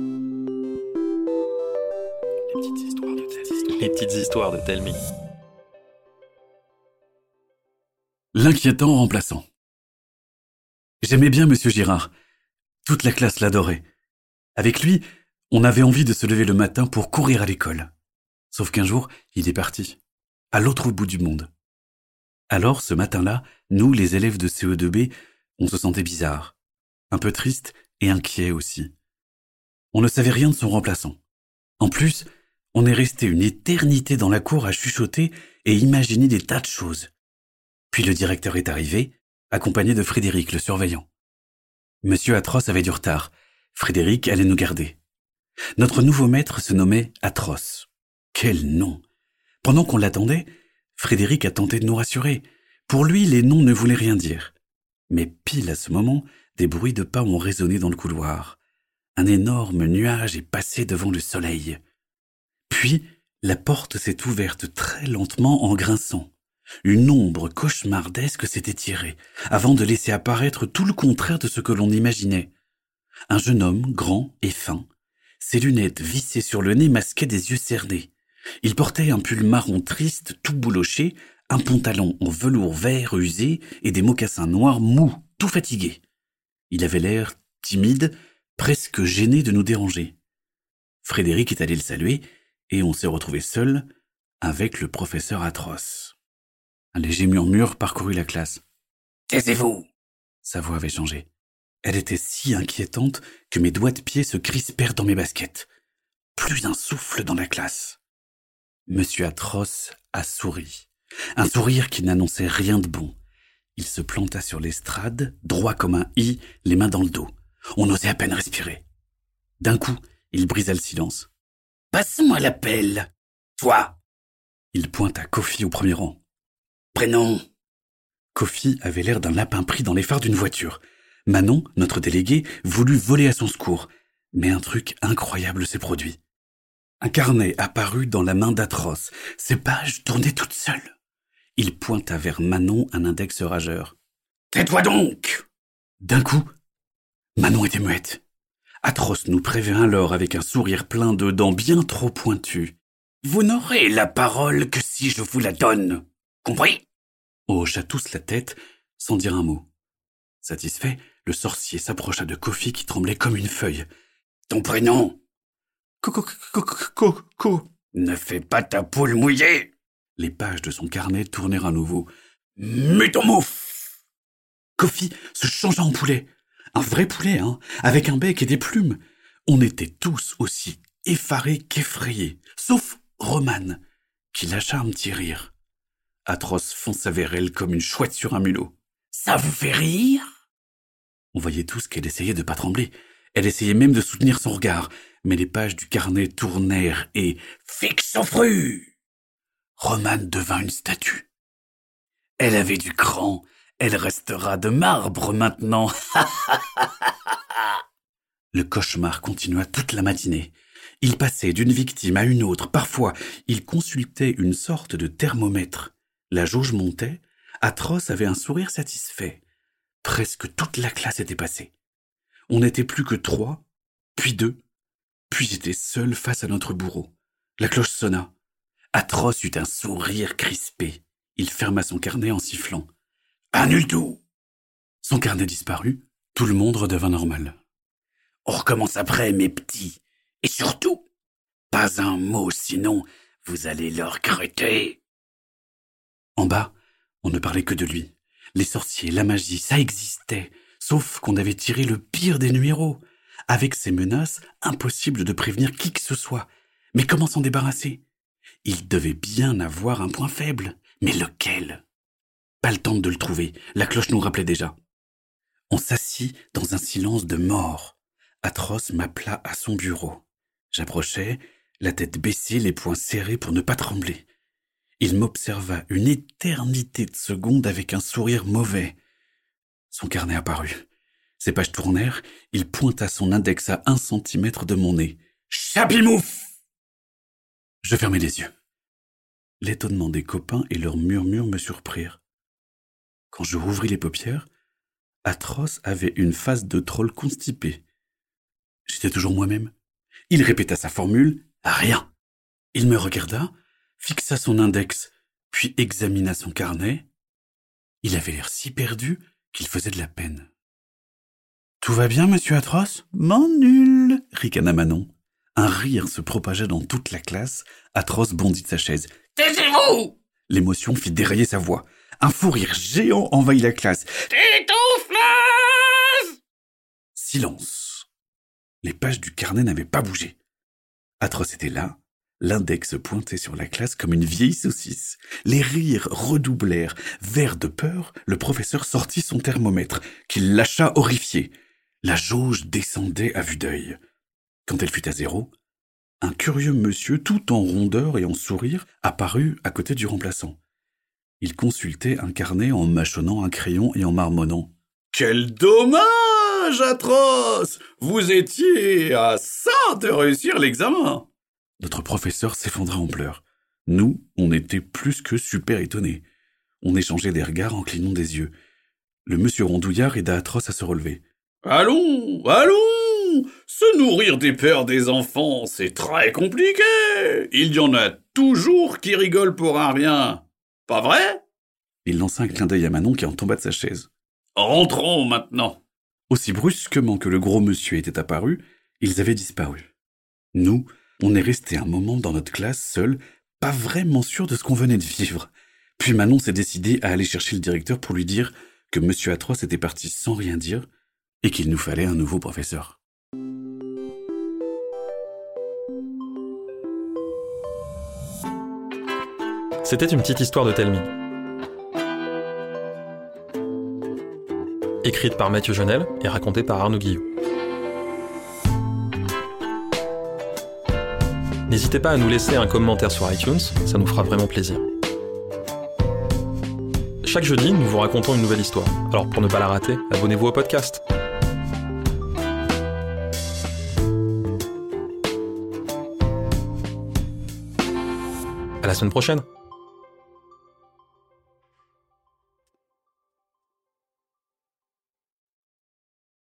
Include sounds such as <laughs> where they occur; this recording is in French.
Les petites histoires de Telmi. Les petites histoires de Telmi. L'inquiétant remplaçant. J'aimais bien Monsieur Girard. Toute la classe l'adorait. Avec lui, on avait envie de se lever le matin pour courir à l'école. Sauf qu'un jour, il est parti. À l'autre bout du monde. Alors, ce matin-là, nous, les élèves de CE2B, on se sentait bizarre. Un peu triste et inquiet aussi. On ne savait rien de son remplaçant. En plus, on est resté une éternité dans la cour à chuchoter et imaginer des tas de choses. Puis le directeur est arrivé, accompagné de Frédéric, le surveillant. Monsieur Atroce avait du retard. Frédéric allait nous garder. Notre nouveau maître se nommait Atroce. Quel nom Pendant qu'on l'attendait, Frédéric a tenté de nous rassurer. Pour lui, les noms ne voulaient rien dire. Mais pile à ce moment, des bruits de pas ont résonné dans le couloir. Un énorme nuage est passé devant le soleil. Puis, la porte s'est ouverte très lentement en grinçant. Une ombre cauchemardesque s'est étirée, avant de laisser apparaître tout le contraire de ce que l'on imaginait. Un jeune homme, grand et fin. Ses lunettes vissées sur le nez masquaient des yeux cernés. Il portait un pull marron triste, tout bouloché, un pantalon en velours vert usé et des mocassins noirs mous, tout fatigués. Il avait l'air timide, presque gêné de nous déranger. Frédéric est allé le saluer et on s'est retrouvé seul avec le professeur atroce. Un léger murmure parcourut la classe. Taisez-vous Sa voix avait changé. Elle était si inquiétante que mes doigts de pied se crispèrent dans mes baskets. Plus un souffle dans la classe. Monsieur Atroce a souri. Un sourire qui n'annonçait rien de bon. Il se planta sur l'estrade, droit comme un i, les mains dans le dos. On osait à peine respirer. D'un coup, il brisa le silence. Passe-moi l'appel. Toi. Il pointa Kofi au premier rang. Prénom. Kofi avait l'air d'un lapin pris dans les phares d'une voiture. Manon, notre délégué, voulut voler à son secours. Mais un truc incroyable s'est produit. Un carnet apparut dans la main d'Atroce. Ses pages tournaient toutes seules. Il pointa vers Manon un index rageur. Tais-toi donc D'un coup, Manon était muette. Atroce nous prévint alors avec un sourire plein de dents bien trop pointues. Vous n'aurez la parole que si je vous la donne. Compris? Hocha tous la tête sans dire un mot. Satisfait, le sorcier s'approcha de Kofi qui tremblait comme une feuille. Ton prénom? Co-co-co-co-co. Ne fais pas ta poule mouillée Les pages de son carnet tournèrent à nouveau. Mutomouf Kofi se changea en poulet. Un vrai poulet, hein, avec un bec et des plumes. On était tous aussi effarés qu'effrayés, sauf Romane, qui lâcha un petit rire. Atroce fonça vers elle comme une chouette sur un mulot. Ça vous fait rire? On voyait tous qu'elle essayait de pas trembler. Elle essayait même de soutenir son regard, mais les pages du carnet tournèrent et Fixe Romane devint une statue. Elle avait du cran, elle restera de marbre maintenant. <laughs> Le cauchemar continua toute la matinée. Il passait d'une victime à une autre. Parfois, il consultait une sorte de thermomètre. La jauge montait. Atroce avait un sourire satisfait. Presque toute la classe était passée. On n'était plus que trois, puis deux, puis j'étais seul face à notre bourreau. La cloche sonna. Atroce eut un sourire crispé. Il ferma son carnet en sifflant. Annule tout Son carnet disparut. Tout le monde redevint normal. On recommence après, mes petits. Et surtout, pas un mot, sinon vous allez le regretter. En bas, on ne parlait que de lui. Les sorciers, la magie, ça existait. Sauf qu'on avait tiré le pire des numéros. Avec ces menaces, impossible de prévenir qui que ce soit. Mais comment s'en débarrasser? Il devait bien avoir un point faible. Mais lequel? Pas le temps de le trouver. La cloche nous rappelait déjà. On s'assit dans un silence de mort. Atroce m'appela à son bureau. J'approchai, la tête baissée, les poings serrés pour ne pas trembler. Il m'observa une éternité de secondes avec un sourire mauvais. Son carnet apparut. Ses pages tournèrent, il pointa son index à un centimètre de mon nez. Chapimouf Je fermai les yeux. L'étonnement des copains et leurs murmures me surprirent. Quand je rouvris les paupières, Atroce avait une face de troll constipé. J'étais toujours moi-même, Il répéta sa formule, rien. Il me regarda, fixa son index, puis examina son carnet. Il avait l'air si perdu qu'il faisait de la peine. Tout va bien, monsieur Atroce? M'en nul ricana Manon. Un rire se propagea dans toute la classe. Atroce bondit de sa chaise. Taisez-vous L'émotion fit dérailler sa voix. Un fou rire géant envahit la classe. Silence. Les pages du carnet n'avaient pas bougé. Atroce était là, l'index pointé sur la classe comme une vieille saucisse. Les rires redoublèrent. Vert de peur, le professeur sortit son thermomètre, qu'il lâcha horrifié. La jauge descendait à vue d'œil. Quand elle fut à zéro, un curieux monsieur tout en rondeur et en sourire apparut à côté du remplaçant. Il consultait un carnet en mâchonnant un crayon et en marmonnant. Quel dommage atroce Vous étiez à ça de réussir l'examen Notre professeur s'effondra en pleurs. Nous, on était plus que super étonnés. On échangeait des regards en clignant des yeux. Le monsieur rondouillard aida Atroce à se relever. Allons, allons Se nourrir des peurs des enfants, c'est très compliqué Il y en a toujours qui rigolent pour un rien pas vrai? Il lança un clin d'œil à Manon qui en tomba de sa chaise. Rentrons maintenant. Aussi brusquement que le gros monsieur était apparu, ils avaient disparu. Nous, on est resté un moment dans notre classe seuls, pas vraiment sûrs de ce qu'on venait de vivre. Puis Manon s'est décidé à aller chercher le directeur pour lui dire que monsieur Atroce était parti sans rien dire et qu'il nous fallait un nouveau professeur. C'était une petite histoire de Telmi. Écrite par Mathieu Jonel et racontée par Arnaud Guillot. N'hésitez pas à nous laisser un commentaire sur iTunes, ça nous fera vraiment plaisir. Chaque jeudi, nous vous racontons une nouvelle histoire. Alors pour ne pas la rater, abonnez-vous au podcast. À la semaine prochaine